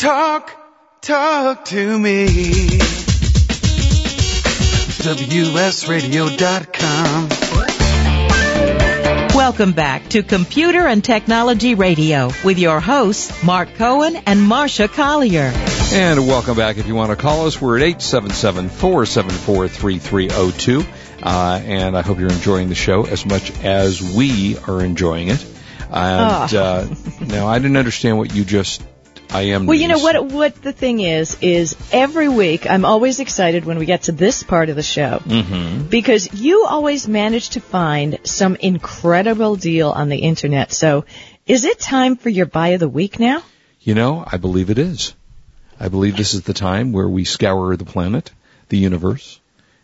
Talk, talk to me. WSRadio.com. Welcome back to Computer and Technology Radio with your hosts, Mark Cohen and Marsha Collier. And welcome back. If you want to call us, we're at 877-474-3302. Uh, and I hope you're enjoying the show as much as we are enjoying it. And, Oh. uh, now I didn't understand what you just, I am. Well, you know what what the thing is is every week I'm always excited when we get to this part of the show Mm-hmm. because you always manage to find some incredible deal on the internet. So, is it time for your buy of the week now? You know, I believe it is. I believe this is the time where we scour the planet, the universe,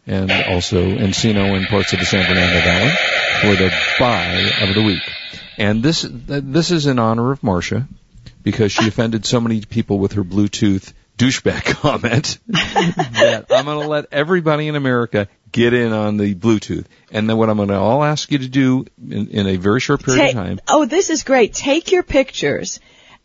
and also Encino and parts of the San Fernando Valley for the buy of the week. And this this is in honor of Marsha because she offended so many people with her Bluetooth douchebag comment that I'm going to let everybody in America get in on the Bluetooth. And then what I'm going to all ask you to do in, in a very short period Ta- of time Oh, this is great. Take your pictures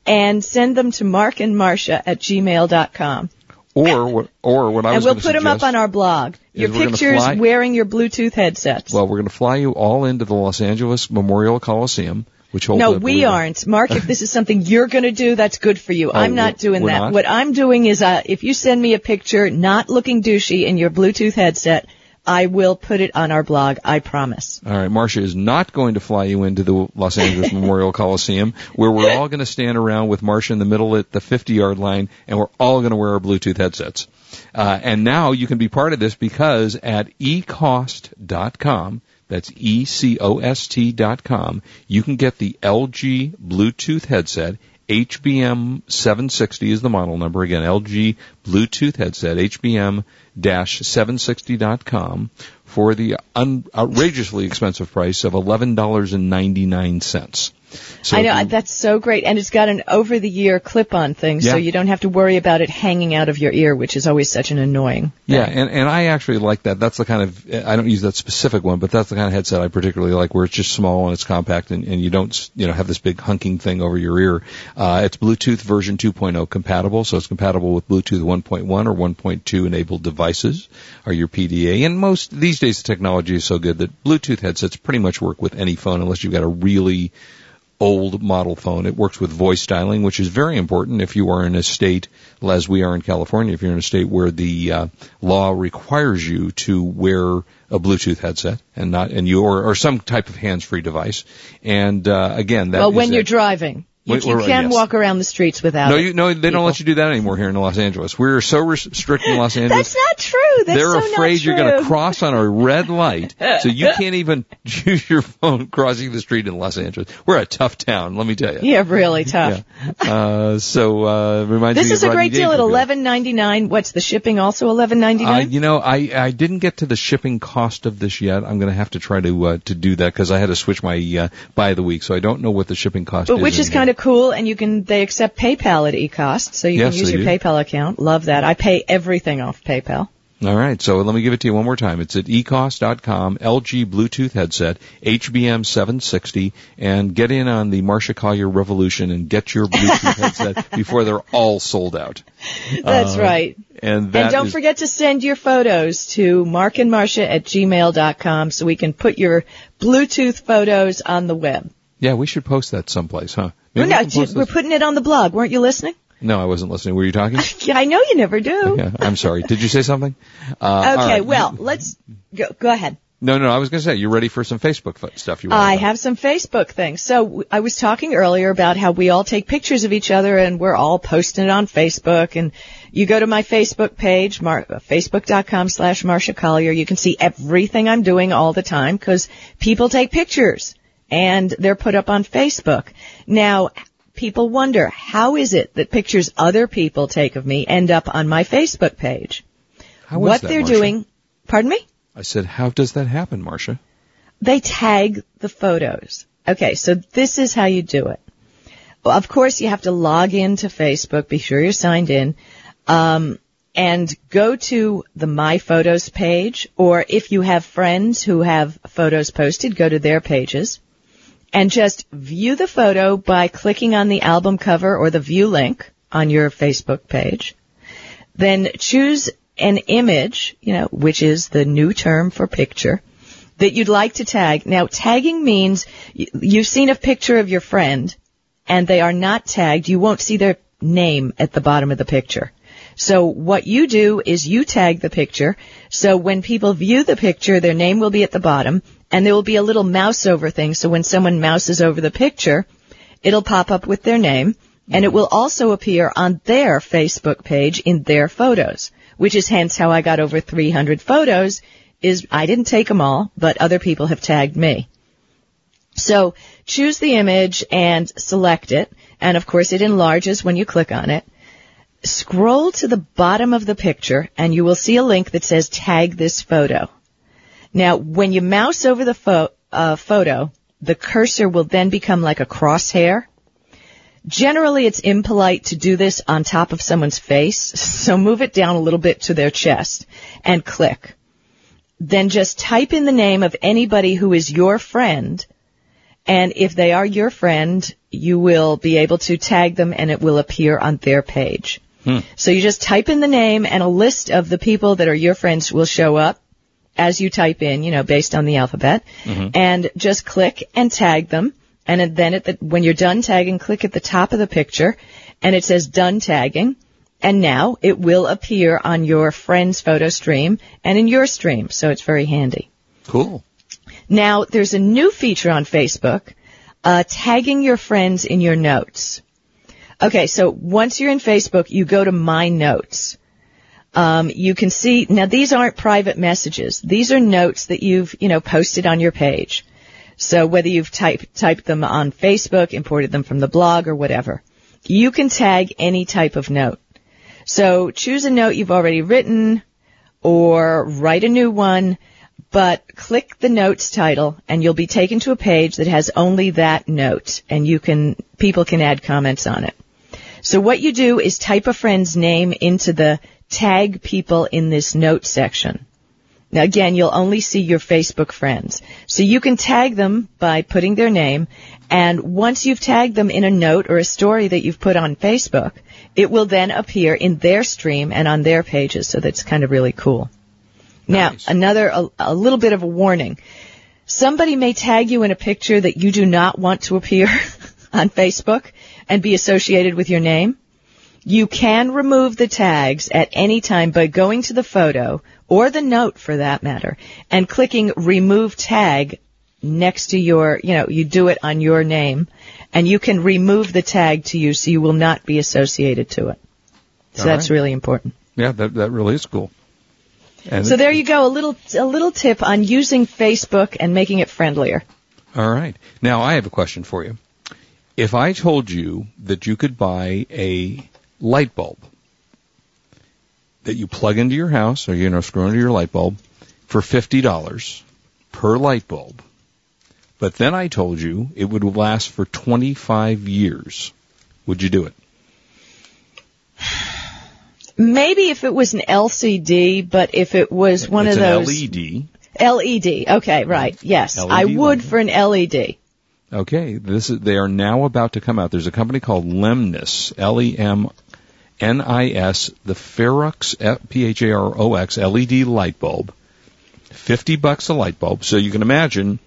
and send them to Mark and Marsha at gmail.com. or what or what I And was we'll put them up on our blog. Your pictures fly- wearing your Bluetooth headsets. Well, we're going to fly you all into the Los Angeles Memorial Coliseum, which holds. No, we aren't. Mark, if this is something you're going to do, that's good for you. I'm not Oh, doing that. not? What I'm doing is, uh, if you send me a picture not looking douchey in your Bluetooth headset, I will put it on our blog. I promise. All right, Marsha is not going to fly you into the Los Angeles Memorial Coliseum, where we're all going to stand around with Marsha in the middle at the 50-yard line, and we're all going to wear our Bluetooth headsets. Uh, and now you can be part of this because at ecost.com, that's E-C-O-S-T dot com, you can get the LG Bluetooth headset. HBM 760 is the model number. Again, LG Bluetooth headset, HBM dash 760.com for the un- outrageously expensive price of $11.99. So I know you- that's so great, and it's got an over the year clip-on thing, so you don't have to worry about it hanging out of your ear, which is always such an annoying. Yeah, and, and I actually like that. That's the kind of, I don't use that specific one, but that's the kind of headset I particularly like where it's just small and it's compact and, and you don't, you know, have this big hunking thing over your ear. Uh, it's Bluetooth version 2.0 compatible, so it's compatible with Bluetooth 1.1 or 1.2 enabled devices or your PDA. And most, these days the technology is so good that Bluetooth headsets pretty much work with any phone unless you've got a really old model phone. It works with voice dialing, which is very important if you are in a state, as we are in California, if you're in a state where the uh, law requires you to wear a Bluetooth headset and not, and you or, or some type of hands-free device. And uh, again, that well, when you're driving, you, you can yes. walk around the streets without. no, you, no, they don't let you do that anymore here in Los Angeles. We're so strict in Los Angeles. That's not true. That's They're so afraid you're going to cross on a red light, so you can't even use your phone crossing the street in Los Angeles. We're a tough town, let me tell you. Yeah, really tough. Yeah. Uh, so uh, reminds This me is of a great deal at eleven ninety nine. What's the shipping? Also eleven ninety Uh, nine. you know, I I didn't get to the shipping cost of this yet. I'm going to have to try to uh, to do that because I had to switch my uh, buy of the week, so I don't know what the shipping cost But is. which is kind of cool, and you can they accept PayPal at eCost, so you Yes, can use your do. PayPal account. Love that. I pay everything off PayPal. All right, so let me give it to you one more time. It's at ecost.com, LG Bluetooth headset, HBM 760, and get in on the Marsha Collier revolution and get your Bluetooth headset before they're all sold out. That's Uh, right. And that and don't is- forget to send your photos to markandmarcia at gmail.com so we can put your Bluetooth photos on the web. Yeah, we should post that someplace, huh? Maybe no, we we're this- putting it on the blog. Weren't you listening? no, I wasn't listening. Were you talking? Yeah, I know you never do. yeah, I'm sorry. Did you say something? Uh, Okay, right. well, let's go, go ahead. No, no, I was going to say, you ready for some Facebook stuff you want I have some Facebook things. So w- I was talking earlier about how we all take pictures of each other and we're all posting it on Facebook. And you go to my Facebook page, mar- uh, facebook.com slash Marsha Collier. You can see everything I'm doing all the time because people take pictures and they're put up on Facebook. Now, people wonder, how is it that pictures other people take of me end up on my Facebook page? How what that, they're Marsha? doing, pardon me? I said, how does that happen, Marsha? they tag the photos. Okay, so this is how you do it. Well, of course, you have to log into Facebook. Be sure you're signed in. Um, and go to the My Photos page, or if you have friends who have photos posted, go to their pages. And just view the photo by clicking on the album cover or the view link on your Facebook page. Then choose an image, you know, which is the new term for picture that you'd like to tag. Now, tagging means you've seen a picture of your friend and they are not tagged. You won't see their name at the bottom of the picture. So what you do is you tag the picture. So when people view the picture, their name will be at the bottom and there will be a little mouse over thing. So when someone mouses over the picture, it'll pop up with their name and it will also appear on their Facebook page in their photos, which is hence how I got over 300 photos is I didn't take them all, but other people have tagged me. So choose the image and select it. And of course it enlarges when you click on it. Scroll to the bottom of the picture and you will see a link that says tag this photo. Now when you mouse over the fo- uh, photo, the cursor will then become like a crosshair. Generally it's impolite to do this on top of someone's face, so move it down a little bit to their chest and click. Then just type in the name of anybody who is your friend and if they are your friend, you will be able to tag them and it will appear on their page. Hmm. So you just type in the name and a list of the people that are your friends will show up as you type in, you know, based on the alphabet mm-hmm. and just click and tag them. And then the, when you're done tagging, click at the top of the picture and it says done tagging. And now it will appear on your friend's photo stream and in your stream. So it's very handy. Cool. Now, there's a new feature on Facebook, uh, tagging your friends in your notes. Okay, so once you're in Facebook, you go to My Notes. Um, you can see now these aren't private messages. These are notes that you've you know posted on your page. So whether you've typed typed them on Facebook, imported them from the blog, or whatever, you can tag any type of note. So choose a note you've already written, or write a new one but click the notes title and you'll be taken to a page that has only that note and you can, people can add comments on it. So what you do is type a friend's name into the tag people in this note section. Now again, you'll only see your Facebook friends. So you can tag them by putting their name and once you've tagged them in a note or a story that you've put on Facebook, it will then appear in their stream and on their pages. So that's kind of really cool. Now, another, a, a little bit of a warning. Somebody may tag you in a picture that you do not want to appear on Facebook and be associated with your name. You can remove the tags at any time by going to the photo or the note for that matter and clicking remove tag next to your, you know, you do it on your name and you can remove the tag to you so you will not be associated to it. So All that's right. really important. Yeah, that, that really is cool. And so there you go, a little a little tip on using Facebook and making it friendlier. All right. Now I have a question for you. If I told you that you could buy a light bulb that you plug into your house or you know screw into your light bulb for fifty dollars per light bulb, but then I told you it would last for twenty five years, would you do it? Maybe if it was an LCD, but if it was one it's of those LED. LED. Okay, right. Yes, LED I would for an LED. Okay, this is they are now about to come out. There's a company called Lemnis, L E M N I S, the Pharox P H A R O X LED light bulb. 50 bucks a light bulb. So you can imagine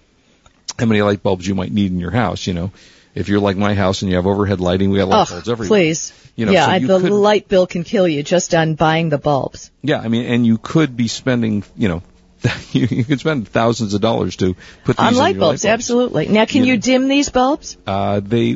how many light bulbs you might need in your house, you know. If you're like my house and you have overhead lighting, we have light bulbs everywhere. Please. You know, yeah, so you the could, light bill can kill you just on buying the bulbs. Yeah, I mean, and you could be spending, you know, you, you could spend thousands of dollars to put these on light bulbs, light bulbs. Absolutely. Now, can you, you know, dim these bulbs? Uh, they,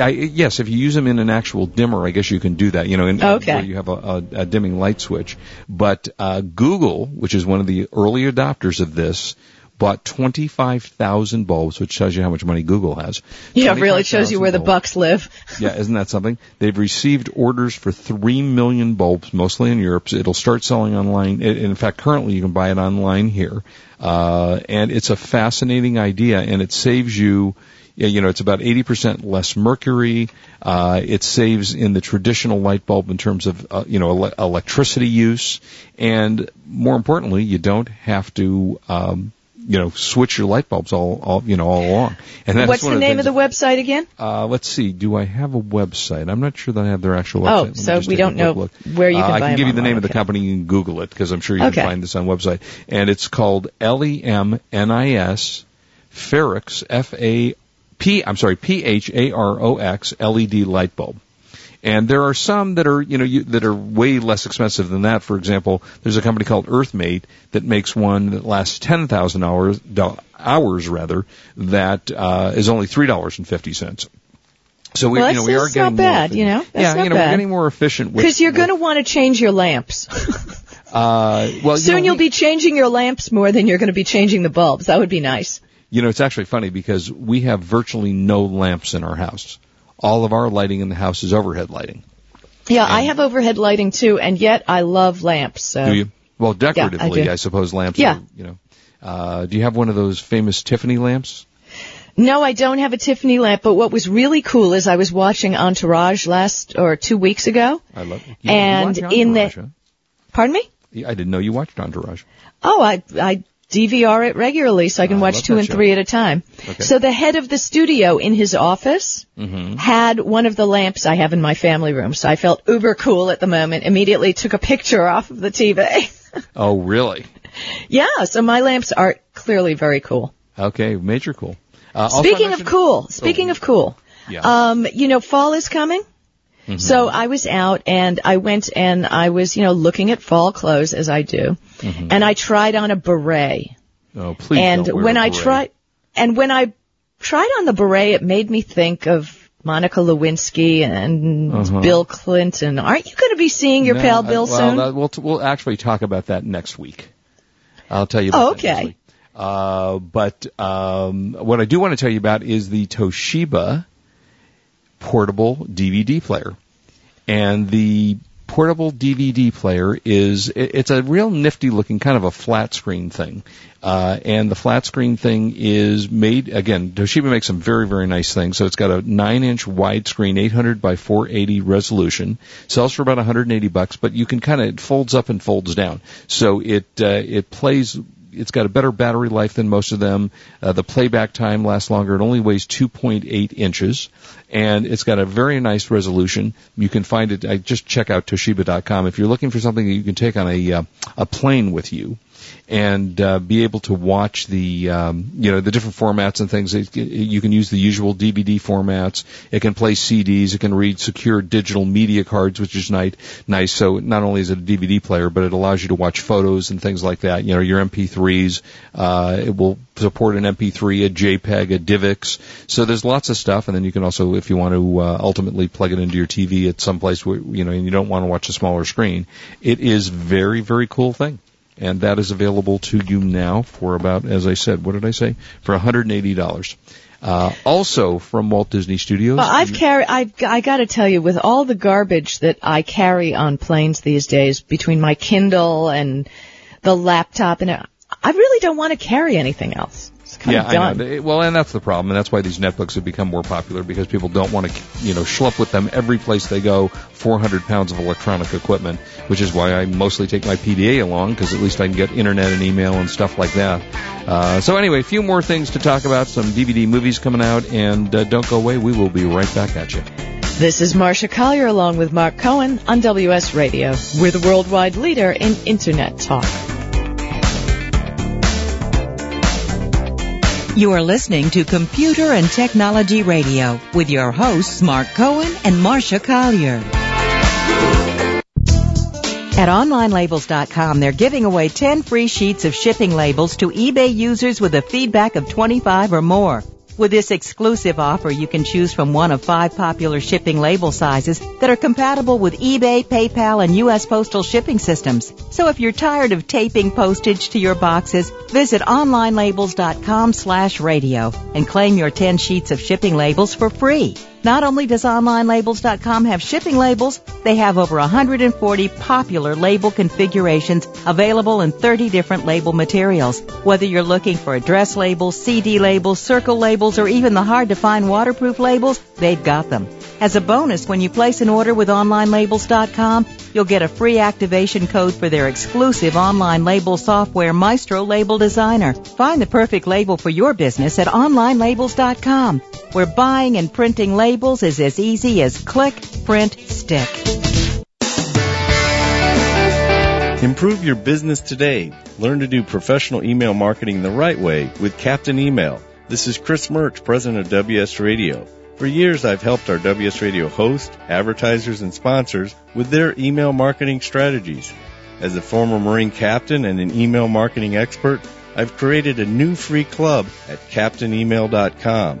I, yes, if you use them in an actual dimmer, I guess you can do that. You know, in, okay. where you have a, a, a dimming light switch. But uh, Google, which is one of the early adopters of this, bought 25,000 bulbs, which tells you how much money Google has. Yeah, really shows you where bulbs. the bucks live. yeah, isn't that something? They've received orders for 3 million bulbs, mostly in Europe. It'll start selling online. In fact, currently you can buy it online here. Uh, and it's a fascinating idea and it saves you you know, it's about 80% less mercury. Uh, it saves in the traditional light bulb in terms of, uh, you know, ele- electricity use. And more importantly, you don't have to, um, you know switch your light bulbs all, all you know all along. And that's What's the name of the website again? uh, let's see. Do I have a website? I'm not sure that I have their actual website. Oh, Let so we don't know look. where you Uh, can I can give you the name of the company. You can Google it because I'm sure you Okay. can find this on website. And it's called L-E-M-N-I-S Pharox F A P. I'm sorry P H A R O X LED light bulb. And there are some that are, you know, you, that are way less expensive than that. For example, there's a company called Earthmate that makes one that lasts 10,000 hours, hours rather, that uh, is only three dollars and fifty cents. So we, Well, you know, we are getting not more bad, you know? That's yeah, you know, bad. we're getting more efficient Because you're going to want to change your lamps. Uh, well, you Soon know, you'll we- be changing your lamps more than you're going to be changing the bulbs. That would be nice. You know, it's actually funny because we have virtually no lamps in our house. All of our lighting in the house is overhead lighting. Yeah, I have overhead lighting too, and yet I love lamps. So. Do you? Well, decoratively, do. I suppose lamps. Yeah. Are, you know. Uh, do you have one of those famous Tiffany lamps? No, I don't have a Tiffany lamp, but what was really cool is I was watching Entourage last or two weeks ago. I love. You, you And watch in the- Entourage, Pardon me? I didn't know you watched Entourage. Oh, I I DVR it regularly so I can I watch two and show. three at a time. Okay. So the head of the studio in his office Mm-hmm. had one of the lamps I have in my family room. So I felt uber cool at the moment. Immediately took a picture off of the TV. Oh, really? yeah, so my lamps are clearly very cool. Okay, major cool. Uh, Speaking of cool, speaking Oh, of cool, yeah. um, you know, fall is coming. Mm-hmm. So I was out and I went and I was, you know, looking at fall clothes as I do. Mm-hmm. And I tried on a beret. oh, please. and when I tried, and when I tried on the beret, it made me think of Monica Lewinsky and Uh-huh. Bill Clinton. Aren't you going to be seeing your No, pal Bill well, soon? that- we'll t- we'll actually talk about that next week. I'll tell you about Oh, that okay. Uh, but um, what I do want to tell you about is the Toshiba portable DVD player, and the portable DVD player is it's a real nifty looking kind of a flat screen thing. Uh, and the flat screen thing is made again. Toshiba makes some very very nice things. So it's got a nine inch widescreen, 800 by 480 resolution. Sells for about 180 bucks, but you can kind of it folds up and folds down. So it uh, it plays it's got a better battery life than most of them. Uh, the playback time lasts longer. It only weighs 2.8 inches, and it's got a very nice resolution. You can find it. I just check out Toshiba.com if you're looking for something that you can take on a uh, a plane with you. And uh, be able to watch the um, you know the different formats and things. It, it- you can use the usual DVD formats. It can play CDs. It can read secure digital media cards, which is nice. Nice. So not only is it a DVD player, but it allows you to watch photos and things like that. You know your MP3s. Uh, it will support an MP3, a JPEG, a DivX. So there's lots of stuff. And then you can also, if you want to uh, ultimately plug it into your TV at some place where you know and you don't want to watch a smaller screen, it is very very cool thing and that is available to you now for about, as I said, what did I say? For $180. Uh, also from Walt Disney Studios. Well, I've carried. I've, I got to tell you, with all the garbage that I carry on planes these days, between my Kindle and the laptop, and it, I really don't want to carry anything else. It's kind yeah, of done. I know. They- Well, and that's the problem, and that's why these netbooks have become more popular because people don't want to, you know, schlep with them every place they go. 400 pounds of electronic equipment, which is why I mostly take my PDA along because at least I can get internet and email and stuff like that. Uh, so anyway, a few more things to talk about. Some DVD movies coming out, and uh, don't go away. We will be right back at you. This is Marsha Collier along with Mark Cohen on WS Radio. We're the worldwide leader in Internet talk. You are listening to Computer and Technology Radio with your hosts Mark Cohen and Marsha Collier. At OnlineLabels.com, they're giving away 10 free sheets of shipping labels to eBay users with a feedback of 25 or more. With this exclusive offer, you can choose from one of five popular shipping label sizes that are compatible with eBay, PayPal, and U.S. postal shipping systems. So if you're tired of taping postage to your boxes, visit onlinelabels.com slash radio and claim your 10 sheets of shipping labels for free. Not only does OnlineLabels.com have shipping labels, they have over 140 popular label configurations available in 30 different label materials. Whether you're looking for address labels, CD labels, circle labels, or even the hard to find waterproof labels, they've got them. As a bonus, when you place an order with OnlineLabels.com, you'll get a free activation code for their exclusive online label software, Maestro Label Designer. Find the perfect label for your business at OnlineLabels.com, where buying and printing labels is as easy as click, print, stick. Improve your business today. Learn to do professional email marketing the right way with Captain Email. This is Chris Mertz, president of WS Radio. For years, I've helped our WS Radio hosts, advertisers, and sponsors with their email marketing strategies. As a former Marine captain and an email marketing expert, I've created a new free club at captainemail.com.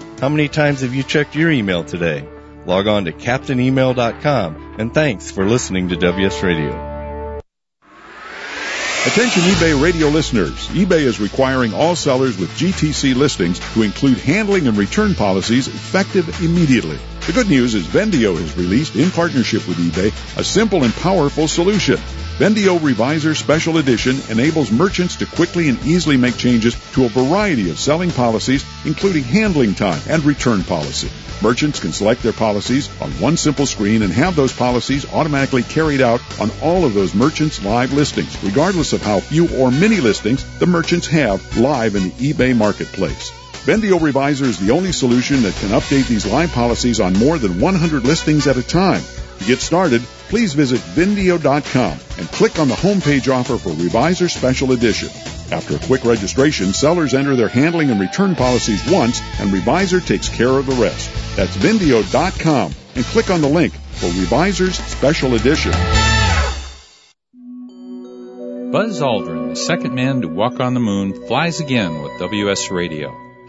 How many times have you checked your email today? Log on to captainemail.com and thanks for listening to WS Radio. Attention eBay radio listeners. eBay is requiring all sellers with GTC listings to include handling and return policies effective immediately. The good news is Vendio has released, in partnership with eBay, a simple and powerful solution. Vendio Revisor Special Edition enables merchants to quickly and easily make changes to a variety of selling policies, including handling time and return policy. Merchants can select their policies on one simple screen and have those policies automatically carried out on all of those merchants' live listings, regardless of how few or many listings the merchants have live in the eBay marketplace. Vendio Revisor is the only solution that can update these live policies on more than 100 listings at a time. To get started, please visit Vendio.com and click on the homepage offer for Revisor Special Edition. After a quick registration, sellers enter their handling and return policies once, and Revisor takes care of the rest. That's Vendio.com and click on the link for Revisor's Special Edition. Buzz Aldrin, the second man to walk on the moon, flies again with WS Radio.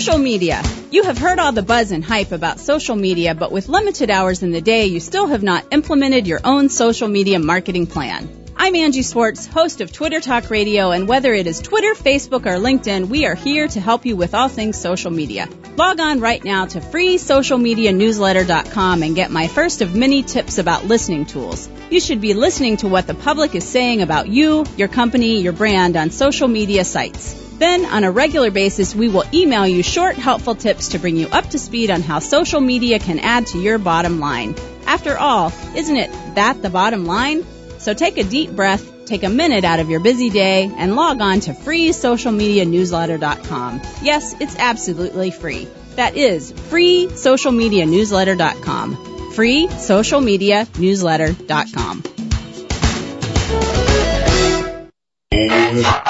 Social media. You have heard all the buzz and hype about social media, but with limited hours in the day, you still have not implemented your own social media marketing plan. I'm Angie Swartz, host of Twitter Talk Radio, and whether it is Twitter, Facebook, or LinkedIn, we are here to help you with all things social media. Log on right now to freesocialmedianewsletter.com and get my first of many tips about listening tools. You should be listening to what the public is saying about you, your company, your brand on social media sites. Then, on a regular basis, we will email you short, helpful tips to bring you up to speed on how social media can add to your bottom line. After all, isn't it that the bottom line? So take a deep breath, take a minute out of your busy day, and log on to freesocialmedianewsletter.com. Yes, it's absolutely free. That is freesocialmedianewsletter.com. freesocialmedianewsletter.com.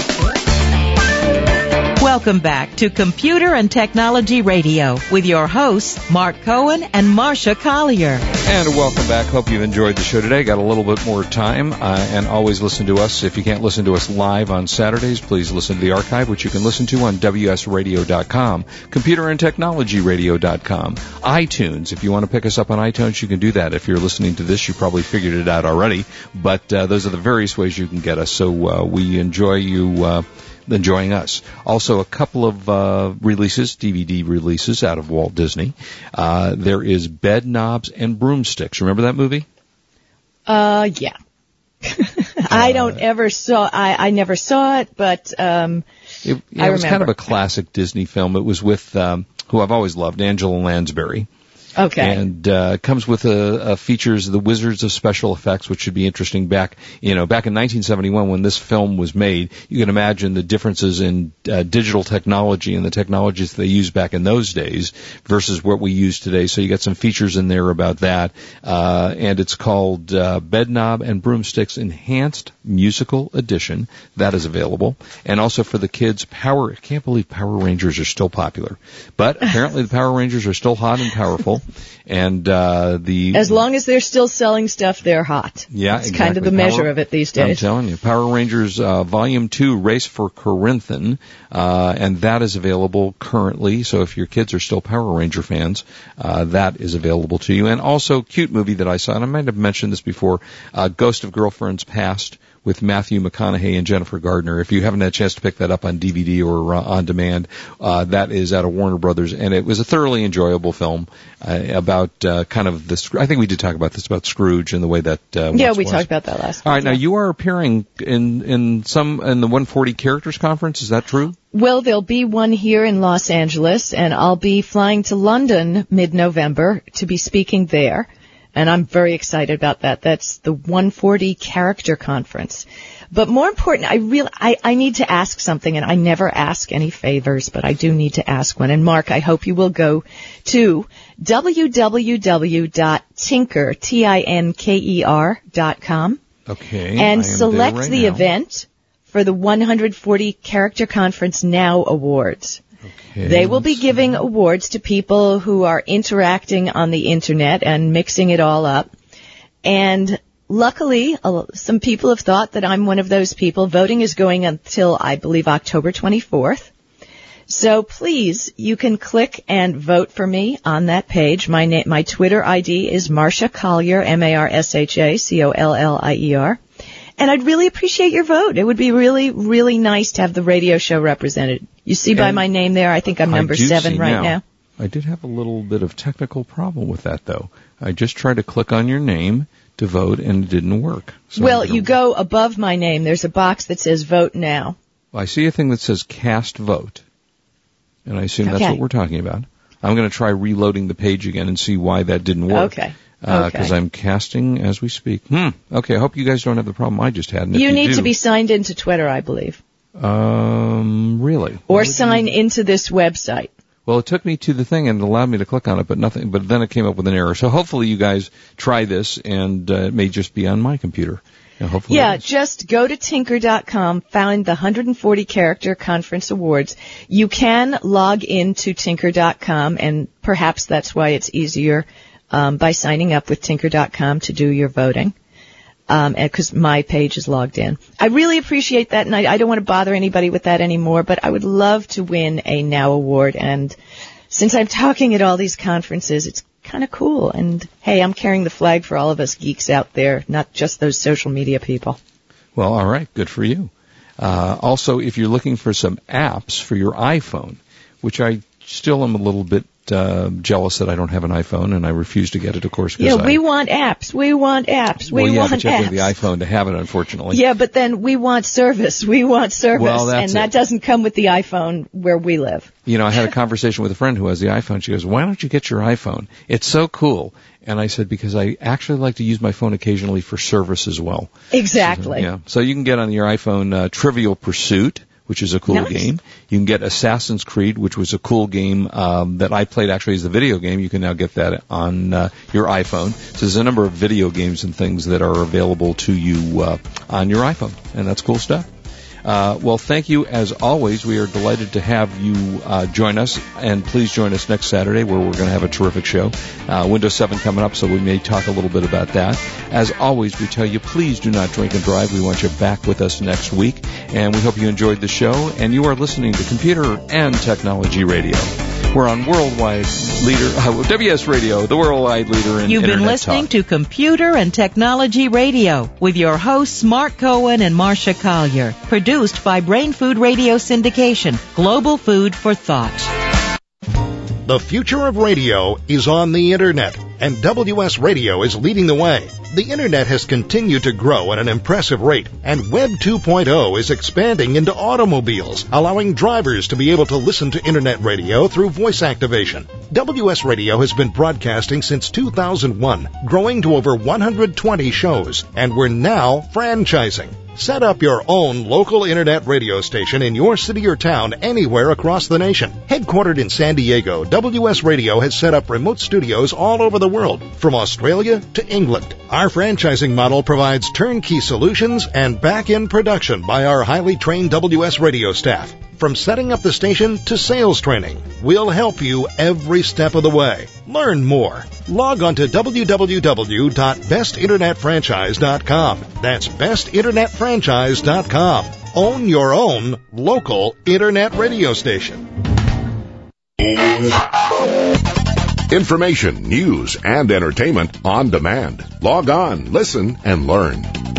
Welcome back to Computer and Technology Radio with your hosts, Mark Cohen and Marsha Collier. And welcome back. Hope you've enjoyed the show today. Got a little bit more time, uh, and always listen to us. If you can't listen to us live on Saturdays, please listen to the archive, which you can listen to on WSRadio.com, Computer and Technology Radio.com, iTunes. If you want to pick us up on iTunes, you can do that. If you're listening to this, you probably figured it out already, but uh, those are the various ways you can get us. So uh, we enjoy you. Uh, enjoying us. Also, a couple of uh, releases, DVD releases out of Walt Disney. Uh, there is Bed Knobs and Broomsticks. Remember that movie? Uh, yeah. I don't ever saw. I I never saw it, but um, It, yeah, I it was kind of a classic Disney film. It was with um, who I've always loved, Angela Lansbury. Okay. And uh, comes with a, a features the Wizards of Special Effects, which should be interesting. Back, you know, back in 1971 when this film was made, you can imagine the differences in uh, digital technology and the technologies they used back in those days versus what we use today. So you got some features in there about that, uh, and it's called uh, Bedknob and Broomsticks Enhanced Musical Edition. That is available, and also for the kids, Power. I can't believe Power Rangers are still popular, but apparently the Power Rangers are still hot and powerful. And uh, the as long as they're still selling stuff, they're hot. yeah, it's exactly. kind of the Power- measure of it these days. I'm telling you, Power Rangers uh, Volume Two: Race for Corinthian, uh, and that is available currently. So if your kids are still Power Ranger fans, uh, that is available to you. And also, cute movie that I saw, and I might have mentioned this before: uh, Ghost of Girlfriends Past with Matthew McConaughey and Jennifer Gardner. If you haven't had a chance to pick that up on DVD or uh, on demand, uh, that is out of Warner Brothers, and it was a thoroughly enjoyable film uh, about uh, kind of the. Scroo- I think we did talk about this about Scrooge and the way that. Uh, yeah, we was. talked about that last. All right, week, now yeah. you are appearing in in some in the 140 characters conference. Is that true? Well, there'll be one here in Los Angeles, and I'll be flying to London mid-November to be speaking there. And I'm very excited about that. That's the 140 Character Conference. But more important, I really, I, I need to ask something, and I never ask any favors, but I do need to ask one. And Mark, I hope you will go to www.tinker, t i n k e r dot com Okay. And select right the now. event for the 140 Character Conference Now Awards. Okay, They will be giving awards to people who are interacting on the internet and mixing it all up. And luckily, some people have thought that I'm one of those people. Voting is going until, I believe, October 24th. So please, you can click and vote for me on that page. My name, my Twitter ID is Marsha Collier, M-A-R-S-H-A, C-O-L-L-I-E-R. And I'd really appreciate your vote. It would be really, really nice to have the radio show represented. You see by And my name there, I think I'm number seven right now. I did have a little bit of technical problem with that though. I just tried to click on your name to vote and it didn't work. So well, you go above my name. There's a box that says vote now. I see a thing that says cast vote, and I assume that's what we're talking about. I'm going to try reloading the page again and see why that didn't work. Okay. Because Okay. I'm casting as we speak. Hmm. Okay. I hope you guys don't have the problem I just had. You need do, to be signed into Twitter, I believe, Um. Really. or sign you- into this website. Well, it took me to the thing and it allowed me to click on it, but nothing. But then it came up with an error. So hopefully you guys try this, and uh, it may just be on my computer. Yeah, just go to tinker.com, find the 140 character conference awards. You can log in into tinker.com and perhaps that's why it's easier um, by signing up with tinker.com to do your voting. Um, because my page is logged in. I really appreciate that, and I, I don't want to bother anybody with that anymore. But I would love to win a Now Award, and since I'm talking at all these conferences, it's kind of cool. And hey, I'm carrying the flag for all of us geeks out there, not just those social media people. Well, all right. Good for you. Uh, also, if you're looking for some apps for your iPhone, which I still am a little bit uh, jealous that I don't have an iPhone, and I refuse to get it, of course. Yeah, I, we want apps. We want apps. We well, yeah, want but you have apps. have the iPhone to have it, unfortunately. Yeah, but then we want service. We want service, Well, and that it. doesn't come with the iPhone where we live. You know, I had a conversation with a friend who has the iPhone. She goes, "Why don't you get your iPhone? It's so cool." And I said, "Because I actually like to use my phone occasionally for service as well." Exactly. Yeah. So you can get on your iPhone uh, Trivial Pursuit, which is a cool Nice. game. You can get Assassin's Creed, which was a cool game um, that I played actually as a video game. You can now get that on uh, your iPhone. So there's a number of video games and things that are available to you uh, on your iPhone, and that's cool stuff. Uh, well, thank you as always. We are delighted to have you uh, join us, and please join us next Saturday where we're going to have a terrific show. Uh, Windows 7 coming up, so we may talk a little bit about that. As always, we tell you please do not drink and drive. We want you back with us next week, and we hope you enjoyed the show. And you are listening to Computer and Technology Radio. We're on worldwide leader uh, WS Radio, the worldwide leader in You've been listening talk. to Computer and Technology Radio with your hosts Mark Cohen and Marsha Collier. Produced by Brain Food Radio Syndication, global food for thought. The future of radio is on the internet, and WS Radio is leading the way. The internet has continued to grow at an impressive rate, and Web 2.0 is expanding into automobiles, allowing drivers to be able to listen to internet radio through voice activation. WS Radio has been broadcasting since 2001, growing to over 120 shows, and we're now franchising. Set up your own local internet radio station in your city or town anywhere across the nation. Headquartered in San Diego, WS Radio has set up remote studios all over the world, from Australia to England. Our franchising model provides turnkey solutions and back-end production by our highly trained WS Radio staff. From setting up the station to sales training, we'll help you every step of the way. Learn more. Log on to www.bestinternetfranchise.com. That's bestinternetfranchise.com. Own your own local internet radio station. Information, news, and entertainment on demand. Log on, listen, and learn.